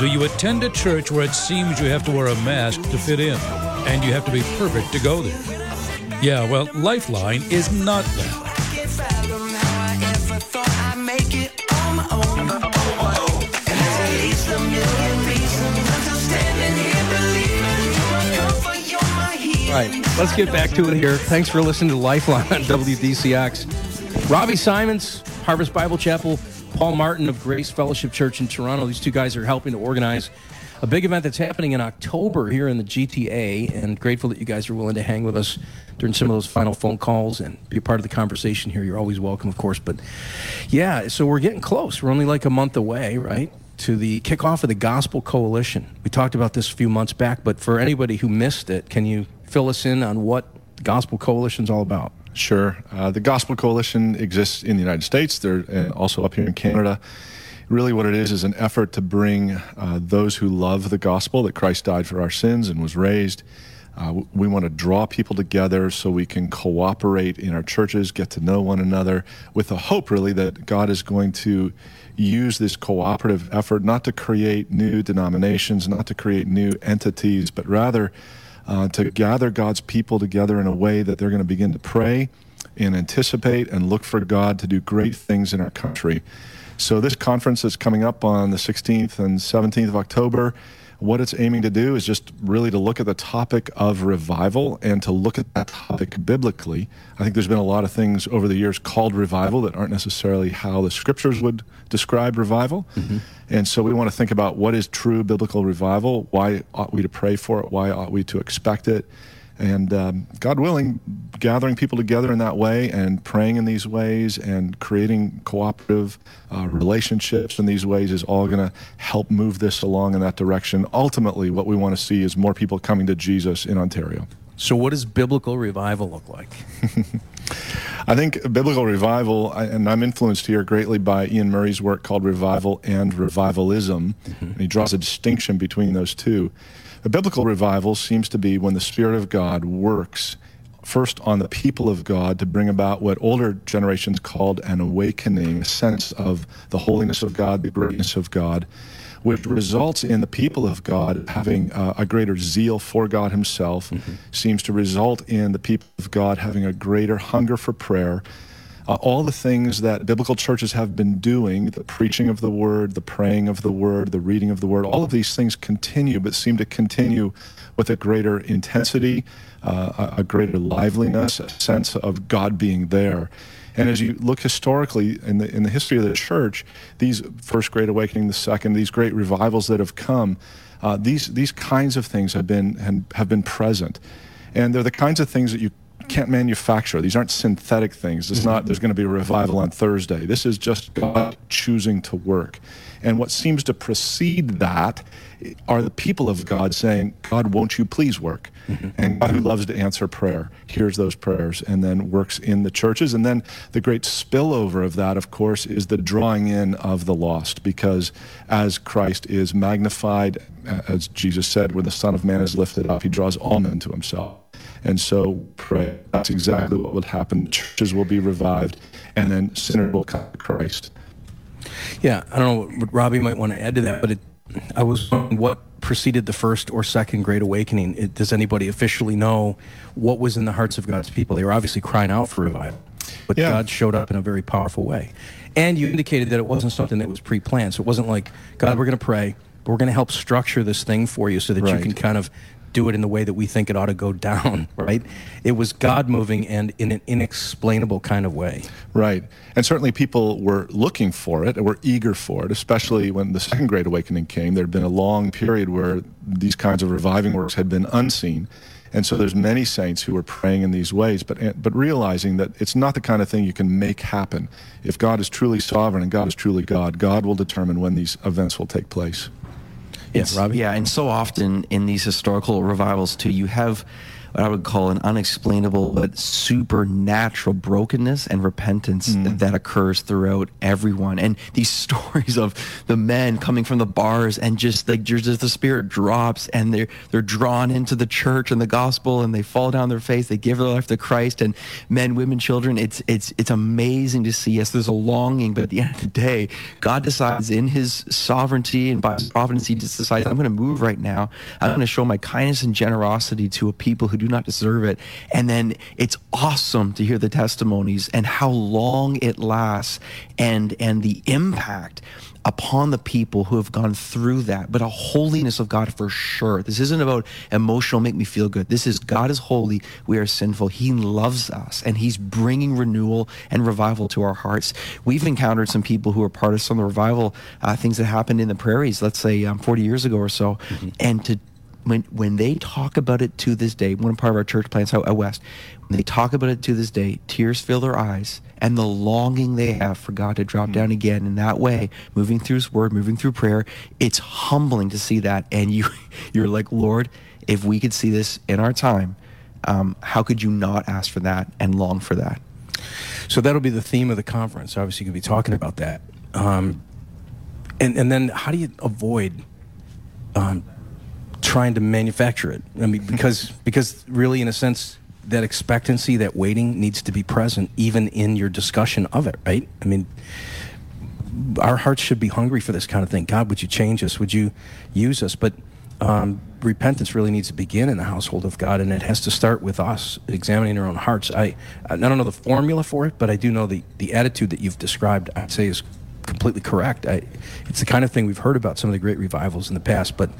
Do you attend a church where it seems you have to wear a mask to fit in and you have to be perfect to go there? Yeah, well, Lifeline is not that. Right. Let's get back to it here. Thanks for listening to Lifeline on WDCX. Robbie Simons, Harvest Bible Chapel, Paul Martin of Grace Fellowship Church in Toronto. These two guys are helping to organize a big event that's happening in October here in the GTA, and grateful that you guys are willing to hang with us during some of those final phone calls and be a part of the conversation here. You're always welcome, of course. But yeah, so we're getting close. We're only like a month away, right? To the kickoff of the Gospel Coalition. We talked about this a few months back, but for anybody who missed it, can you fill us in on what Gospel Coalition is all about? Sure. Uh, the Gospel Coalition exists in the United States. They're uh, also up here in Canada. Really, what it is is an effort to bring uh, those who love the gospel that Christ died for our sins and was raised. Uh, we want to draw people together so we can cooperate in our churches, get to know one another, with the hope, really, that God is going to use this cooperative effort not to create new denominations, not to create new entities, but rather uh, to gather God's people together in a way that they're going to begin to pray and anticipate and look for God to do great things in our country. So, this conference is coming up on the 16th and 17th of October. What it's aiming to do is just really to look at the topic of revival and to look at that topic biblically. I think there's been a lot of things over the years called revival that aren't necessarily how the scriptures would describe revival. Mm-hmm. And so we want to think about what is true biblical revival, why ought we to pray for it, why ought we to expect it, and um, God willing, gathering people together in that way and praying in these ways and creating cooperative uh, relationships in these ways is all going to help move this along in that direction. Ultimately, what we want to see is more people coming to Jesus in Ontario. So, what does biblical revival look like? I think biblical revival, and I'm influenced here greatly by Iain Murray's work called Revival and Revivalism. Mm-hmm. And he draws a distinction between those two. A biblical revival seems to be when the Spirit of God works first on the people of God to bring about what older generations called an awakening, a sense of the holiness of God, the greatness of God, which results in the people of God having uh, a greater zeal for God Himself, mm-hmm. seems to result in the people of God having a greater hunger for prayer. Uh, all the things that biblical churches have been doing, the preaching of the word, the praying of the word, the reading of the word, all of these things continue, but seem to continue with a greater intensity, uh, a, greater liveliness, a sense of God being there. And as you look historically in the in the history of the church, these first great awakening, the second, these great revivals that have come, uh, these these kinds of things have been have been present, and they're the kinds of things that you can't manufacture. These aren't synthetic things. It's not there's going to be a revival on Thursday. This is just God choosing to work. And what seems to precede that are the people of God saying, God, won't you please work? Mm-hmm. And God, who loves to answer prayer, hears those prayers and then works in the churches. And then the great spillover of that, of course, is the drawing in of the lost, because as Christ is magnified, as Jesus said, when the Son of Man is lifted up, he draws all men to himself. And so pray. That's exactly what will happen. Churches will be revived, and then sinners will come to Christ. Yeah, I don't know what Robbie might want to add to that, but it, I was what preceded the first or second Great Awakening. It, does anybody officially know what was in the hearts of God's people? They were obviously crying out for revival, but yeah. God showed up in a very powerful way. And you indicated that it wasn't something that was pre-planned, so it wasn't like God, we're going to pray, but we're going to help structure this thing for you so that right. you can kind of do it in the way that we think it ought to go down, right? It was God moving and in an inexplainable kind of way. Right. And certainly people were looking for it and were eager for it, especially when the Second Great Awakening came. There had been a long period where these kinds of reviving works had been unseen. And so there's many saints who are praying in these ways, but but realizing that it's not the kind of thing you can make happen. If God is truly sovereign and God is truly God, God will determine when these events will take place. Yes, yeah, Robbie. Yeah, and so often in these historical revivals too, you have what I would call an unexplainable but supernatural brokenness and repentance mm. that occurs throughout everyone. And these stories of the men coming from the bars and just like just the spirit drops and they're they're drawn into the church and the gospel and they fall down their face, they give their life to Christ and men, women, children. It's it's it's amazing to see. Yes, there's a longing, but at the end of the day, God decides in his sovereignty and by his providence, he just decides, I'm gonna move right now. I'm gonna show my kindness and generosity to a people who do not deserve it. And then it's awesome to hear the testimonies and how long it lasts and and the impact upon the people who have gone through that, but a holiness of God for sure. This isn't about emotional make me feel good. This is God is holy, we are sinful. He loves us and he's bringing renewal and revival to our hearts. We've encountered some people who are part of some of the revival uh, things that happened in the prairies, let's say um, 40 years ago or so, mm-hmm. and to when when they talk about it to this day, one part of our church plants out west, when they talk about it to this day, tears fill their eyes and the longing they have for God to drop down again in that way, moving through his word, moving through prayer. It's humbling to see that. And you you're like, Lord, if we could see this in our time, um, how could you not ask for that and long for that? So that'll be the theme of the conference. Obviously, you could be talking about that. Um, and, and then how do you avoid um, trying to manufacture it. I mean, because because really, in a sense, that expectancy, that waiting, needs to be present even in your discussion of it, right? I mean, our hearts should be hungry for this kind of thing. God, would you change us? Would you use us? But um, repentance really needs to begin in the household of God, and it has to start with us examining our own hearts. I I don't know the formula for it, but I do know the the attitude that you've described. I'd say is completely correct. I, it's the kind of thing we've heard about some of the great revivals in the past, but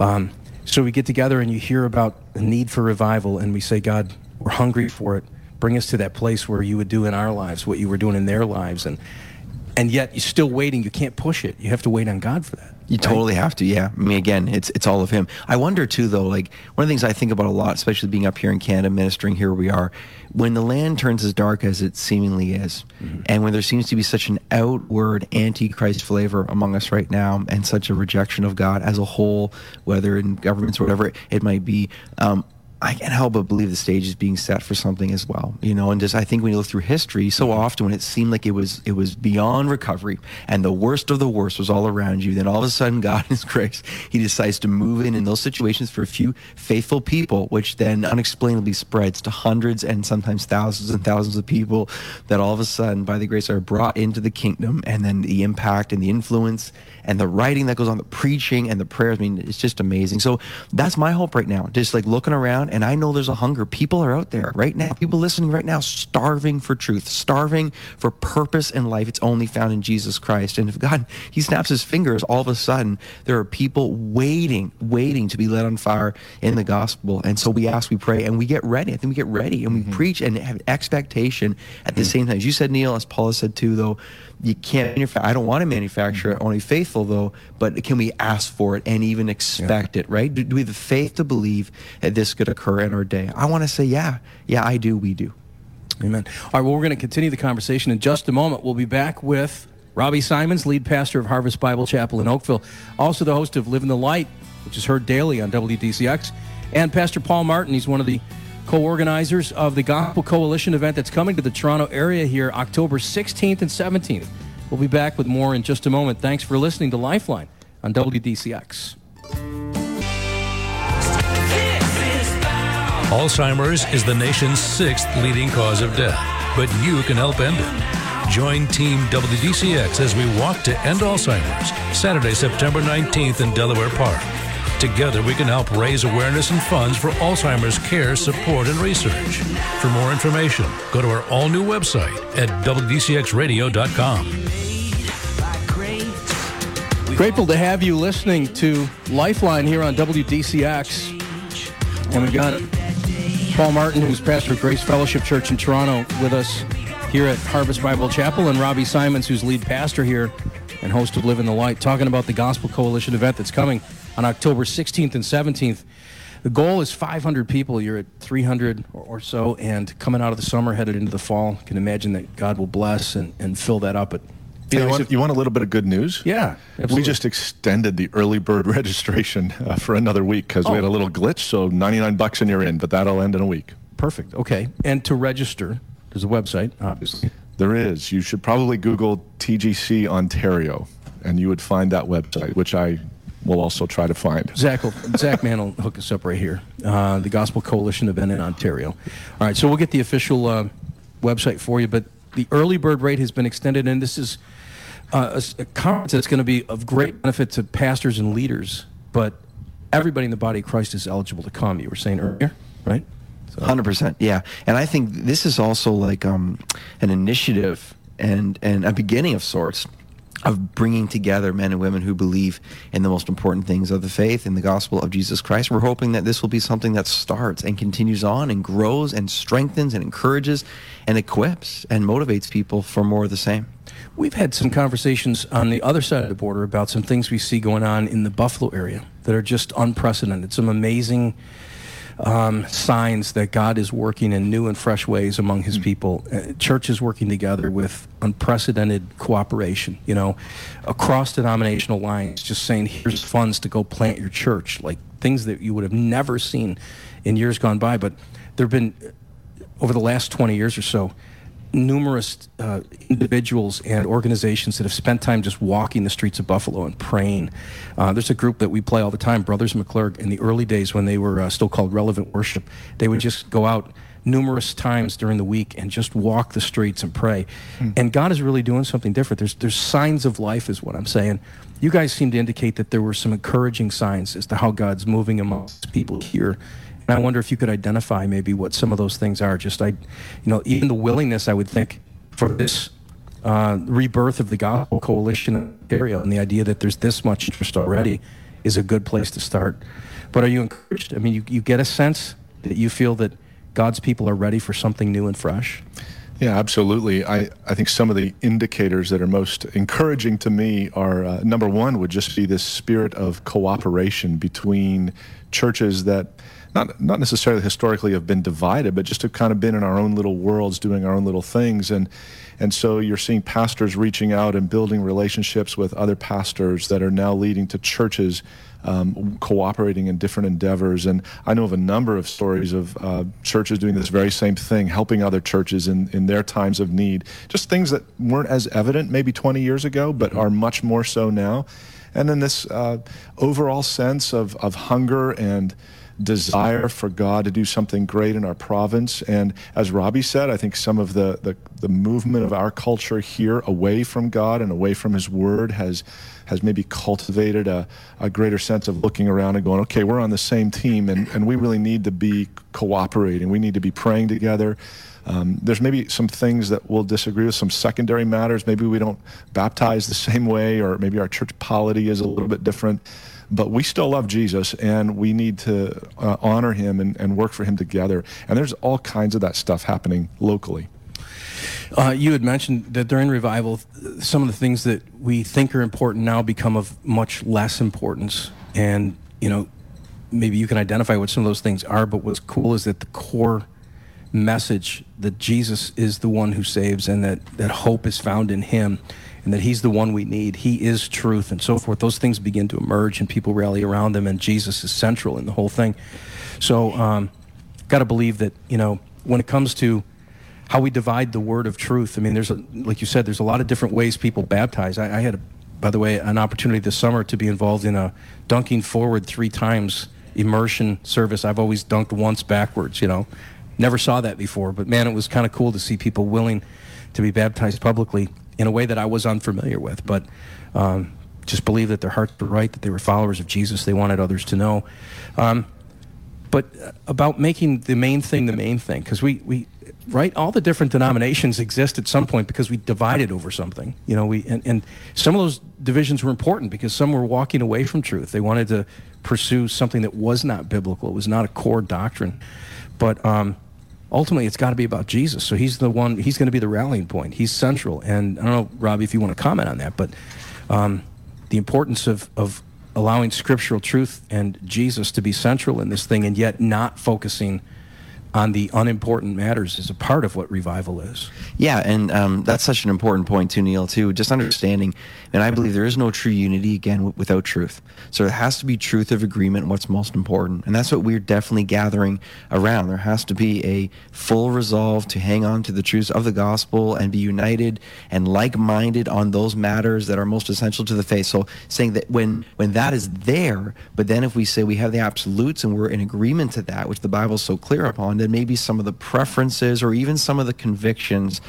um, so we get together and you hear about the need for revival, and we say, God, we're hungry for it. Bring us to that place where you would do in our lives what you were doing in their lives. And, and yet you're still waiting. You can't push it. You have to wait on God for that. You right? totally have to, yeah. I mean, again, it's it's all of Him. I wonder too, though. Like one of the things I think about a lot, especially being up here in Canada, ministering here, where we are. When the land turns as dark as it seemingly is, mm-hmm. and when there seems to be such an outward antichrist flavor among us right now, and such a rejection of God as a whole, whether in governments or whatever it might be, um, I can't help but believe the stage is being set for something as well, you know. And just I think when you look through history, so mm-hmm. often when it seemed like it was it was beyond recovery and the worst of the worst was all around you, then all of a sudden God in His grace, He decides to move in in those situations for a few faithful people, which then unexplainably spreads to hundreds and sometimes thousands and thousands of people that all of a sudden, by the grace, are brought into the kingdom, and then the impact and the influence and the writing that goes on, the preaching and the prayers. I mean, it's just amazing. So that's my hope right now. Just like looking around, and I know there's a hunger. People are out there right now, people listening right now, starving for truth, starving for purpose in life. It's only found in Jesus Christ. And if God, He snaps His fingers, all of a sudden, there are people waiting, waiting to be led on fire in the gospel. And so we ask, we pray, and we get ready. I think we get ready and we mm-hmm. preach and have expectation at the mm-hmm. same time. As you said, Neil, as Paula said too, though, you can't manufacture. I don't want to manufacture it. Want to faithful though, but can we ask for it and even expect yeah. it, right? Do, do, we have the faith to believe that this could occur in our day? I want to say, yeah, yeah, I do, we do. Amen. All right, well, we're going to continue the conversation in just a moment. We'll be back with Robbie Simons, lead pastor of Harvest Bible Chapel in Oakville, also the host of Live in the Light, which is heard daily on WDCX, and Pastor Paul Martin. He's one of the co organizers of the Gospel Coalition event that's coming to the Toronto area here October 16th and 17th. We'll be back with more in just a moment. Thanks for listening to Lifeline on WDCX. Alzheimer's is the nation's sixth leading cause of death, but you can help end it. Join Team WDCX as we walk to end Alzheimer's Saturday, September 19th in Delaware Park. Together, we can help raise awareness and funds for Alzheimer's care, support, and research. For more information, go to our all new website at WDCXradio.com. Grateful to have you listening to Lifeline here on WDCX. And we've got Paul Martin, who's pastor of Grace Fellowship Church in Toronto, with us here at Harvest Bible Chapel, and Robbie Simons, who's lead pastor here and host of Live in the Light, talking about the Gospel Coalition event that's coming on October 16th and 17th. The goal is 500 people. You're at 300 or, so, and coming out of the summer, headed into the fall, can imagine that God will bless and, and fill that up. You, know, want, you want a little bit of good news? Yeah, absolutely. We just extended the early bird registration uh, for another week because Oh. we had a little glitch. So 99 bucks and you're in, but that'll end in a week. Perfect. Okay. And to register, there's a website, obviously. There is. You should probably Google TGC Ontario, and you would find that website, which I will also try to find. Zach, will, Zach Mann will hook us up right here. Uh, the Gospel Coalition event in Ontario. All right, so we'll get the official uh, website for you, but the early bird rate has been extended, and this is uh, a a, conference that's going to be of great benefit to pastors and leaders, but everybody in the body of Christ is eligible to come. You were saying earlier, right? So, Hundred percent, yeah. And I think this is also like um, an initiative and and a beginning of sorts of bringing together men and women who believe in the most important things of the faith in the gospel of Jesus Christ. We're hoping that this will be something that starts and continues on and grows and strengthens and encourages and equips and motivates people for more of the same. We've had some conversations on the other side of the border about some things we see going on in the Buffalo area that are just unprecedented. Some amazing um, signs that God is working in new and fresh ways among His people. Uh, churches working together with unprecedented cooperation, you know, across denominational lines, just saying, here's funds to go plant your church, like things that you would have never seen in years gone by. But there have been, over the last 20 years or so, numerous uh, individuals and organizations that have spent time just walking the streets of Buffalo and praying. Uh, there's a group that we play all the time, Brothers McClurg. In the early days when they were uh, still called Relevant Worship, they would just go out numerous times during the week and just walk the streets and pray. And God is really doing something different. There's there's signs of life, is what I'm saying. You guys seem to indicate that there were some encouraging signs as to how God's moving amongst people here. And I wonder if you could identify maybe what some of those things are. Just I, you know, even the willingness I would think for this uh, rebirth of the Gospel Coalition area and the idea that there's this much interest already is a good place to start. But are you encouraged? I mean, you, you get a sense that you feel that God's people are ready for something new and fresh. Yeah, absolutely. I, I think some of the indicators that are most encouraging to me are uh, number one would just be this spirit of cooperation between churches that not not necessarily historically have been divided, but just have kind of been in our own little worlds, doing our own little things, and and so you're seeing pastors reaching out and building relationships with other pastors that are now leading to churches um, cooperating in different endeavors. And I know of a number of stories of uh, churches doing this very same thing, helping other churches in, in their times of need. Just things that weren't as evident maybe 20 years ago, but are much more so now. And then this uh, overall sense of, of hunger and desire for God to do something great in our province. And as Robbie said, I think some of the, the, the movement of our culture here away from God and away from His Word has has maybe cultivated a, a greater sense of looking around and going, okay, we're on the same team and, and we really need to be cooperating. We need to be praying together. Um, there's maybe some things that we'll disagree with, some secondary matters. Maybe we don't baptize the same way, or maybe our church polity is a little bit different. But we still love Jesus, and we need to uh, honor him and, and work for him together. And there's all kinds of that stuff happening locally. Uh, you had mentioned that during revival, some of the things that we think are important now become of much less importance. And, you know, maybe you can identify what some of those things are, but what's cool is that the core message that Jesus is the one who saves and that, that hope is found in him and that he's the one we need. He is truth and so forth. Those things begin to emerge and people rally around them, and Jesus is central in the whole thing. So, um, got to believe that, you know, when it comes to how we divide the word of truth. I mean, there's a, like you said, there's a lot of different ways people baptize. I, I had, a, by the way, an opportunity this summer to be involved in a dunking forward three times immersion service. I've always dunked once backwards, you know. Never saw that before, but man, it was kind of cool to see people willing to be baptized publicly in a way that I was unfamiliar with. But um, just believe that their hearts were right, that they were followers of Jesus. They wanted others to know. Um, but uh, about making the main thing the main thing, because we, we, right, all the different denominations exist at some point because we divided over something. You know, we and, and some of those divisions were important because some were walking away from truth. They wanted to pursue something that was not biblical. It was not a core doctrine. But um, ultimately, it's got to be about Jesus. So he's the one. He's going to be the rallying point. He's central. And I don't know, Robbie, if you want to comment on that, but um, the importance of of allowing scriptural truth and Jesus to be central in this thing, and yet not focusing on the unimportant matters is a part of what revival is. Yeah, and um, that's such an important point too, Neil. Too, just understanding, and I believe there is no true unity again w- without truth. So there has to be truth of agreement. What's most important, and that's what we're definitely gathering around. There has to be a full resolve to hang on to the truths of the gospel and be united and like-minded on those matters that are most essential to the faith. So saying that when when that is there, but then if we say we have the absolutes and we're in agreement to that, which the Bible is so clear upon, then maybe some of the preferences or even some of the convictions,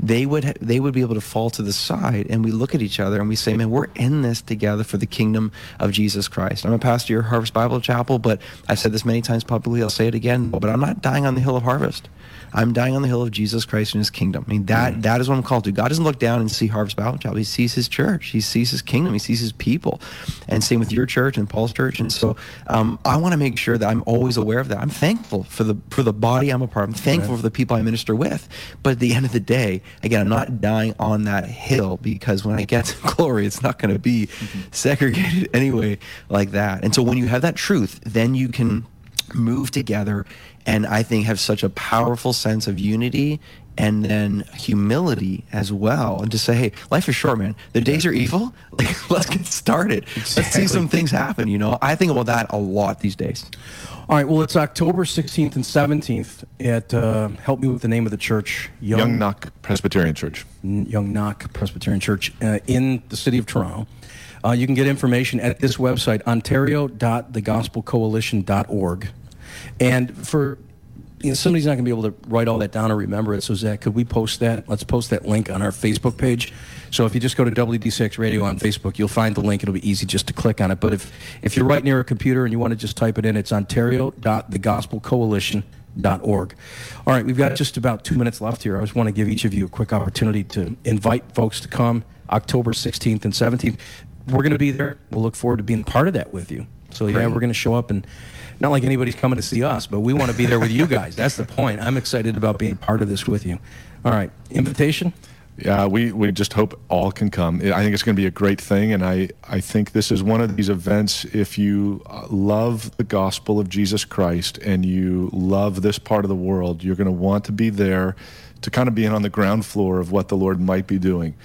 they would ha- they would be able to fall to the side, and we look at each other and we say, "Man, we're in this together for the kingdom of Jesus Christ." I'm a pastor here at Harvest Bible Chapel, but I've said this many times publicly. I'll say it again, but I'm not dying on the hill of harvest. I'm dying on the hill of Jesus Christ and His kingdom. I mean, that that is what I'm called to. God doesn't look down and see Harvest Bible Chapel. He sees His church. He sees His kingdom. He sees His people. And same with your church and Paul's church. And so um, I want to make sure that I'm always aware of that. I'm thankful for the for the body I'm a part. of. I'm thankful for the people I minister with. But at the end of the day, again, I'm not dying on that hill because when I get to glory, it's not going to be mm-hmm. segregated anyway like that. And so when you have that truth, then you can move together and I think have such a powerful sense of unity and then humility as well and to say hey life is short man. The days are evil? Like let's get started. Let's see some things happen you know? I think about that a lot these days. All right, well, it's October 16th and 17th at, uh, help me with the name of the church, Young Knock Presbyterian Church. Young Knock Presbyterian Church uh, in the city of Toronto. Uh, you can get information at this website, ontario.thegospelcoalition.org. And for you know, somebody's not going to be able to write all that down or remember it. So, Zach, could we post that? Let's post that link on our Facebook page. So, if you just go to WDCX Radio on Facebook, you'll find the link. It'll be easy just to click on it. But if, if you're right near a computer and you want to just type it in, it's ontario.thegospelcoalition.org. All right, we've got just about two minutes left here. I just want to give each of you a quick opportunity to invite folks to come October 16th and 17th. We're going to be there. We'll look forward to being part of that with you. So, yeah, we're going to show up and not like anybody's coming to see us, but we want to be there with you guys. That's the point. I'm excited about being part of this with you. All right, invitation. Yeah, we, we just hope all can come. I think it's going to be a great thing, and I, I think this is one of these events. If you uh, love the gospel of Jesus Christ and you love this part of the world, you're going to want to be there to kind of be in on the ground floor of what the Lord might be doing.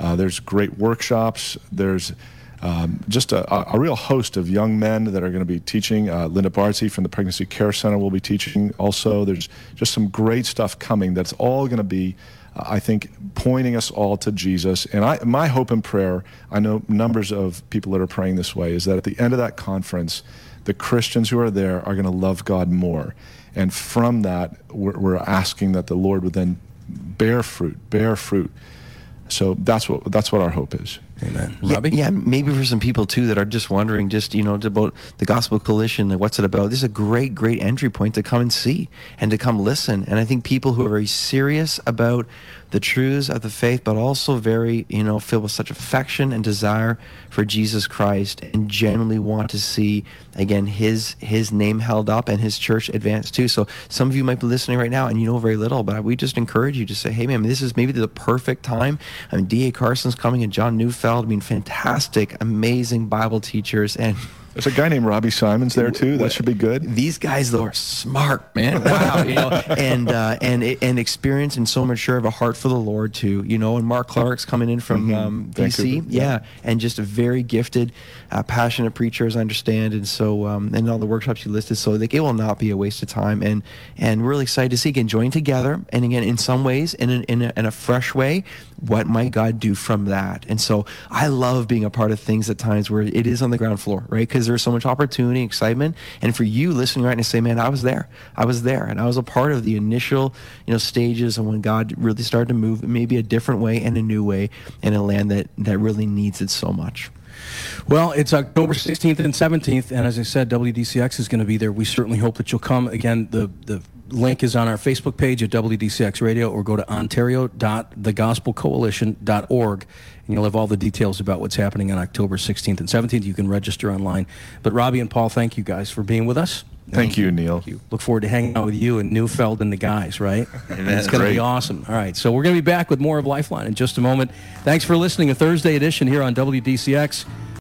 Uh, there's great workshops. There's um, just a, a, real host of young men that are going to be teaching. Uh, Linda Bartzi from the Pregnancy Care Center will be teaching also. There's just some great stuff coming that's all going to be, uh, I think, pointing us all to Jesus. And I, my hope and prayer, I know numbers of people that are praying this way, is that at the end of that conference, the Christians who are there are going to love God more. And from that, we're, we're asking that the Lord would then bear fruit, bear fruit. So that's what that's what our hope is. Amen. Yeah, Robbie? yeah, maybe for some people too that are just wondering, just you know, about the Gospel Coalition and what's it about. This is a great, great entry point to come and see and to come listen. And I think people who are very serious about the truths of the faith, but also very, you know, filled with such affection and desire for Jesus Christ, and genuinely want to see again His His name held up and His church advanced too. So some of you might be listening right now and you know very little, but we just encourage you to say, hey man, this is maybe the perfect time. I mean, D.A. Carson's coming and John Neufeld. I mean, fantastic, amazing Bible teachers and. There's a guy named Robbie Simons there too. That should be good. These guys though are smart, man. Wow, you know, and uh, and and experienced and so mature of a heart for the Lord too. You know, and Mark Clark's coming in from Mhm. um, BC, yeah. yeah. and just a very gifted, uh, passionate preacher, as I understand. And so, um, and all the workshops you listed, so like it will not be a waste of time. And and we're really excited to see again join together, and again in some ways, in a, in a, in a fresh way, what might God do from that? And so I love being a part of things at times where it is on the ground floor, right? Because there's so much opportunity, excitement, and for you listening right now, say, man, I was there, I was there, and I was a part of the initial, you know, stages of when God really started to move, maybe a different way and a new way in a land that that really needs it so much. Well, it's October 16th and 17th, and as I said, WDCX is going to be there. We certainly hope that you'll come. Again, the, the link is on our Facebook page at WDCX Radio, or go to ontario.thegospelcoalition.org, and you'll have all the details about what's happening on October 16th and 17th. You can register online. But Robbie and Paul, thank you guys for being with us. Thank you, Neil. Look forward to hanging out with you and Neufeld and the guys, right? It's going to be awesome. All right, so we're going to be back with more of Lifeline in just a moment. Thanks for listening. A Thursday edition here on WDCX.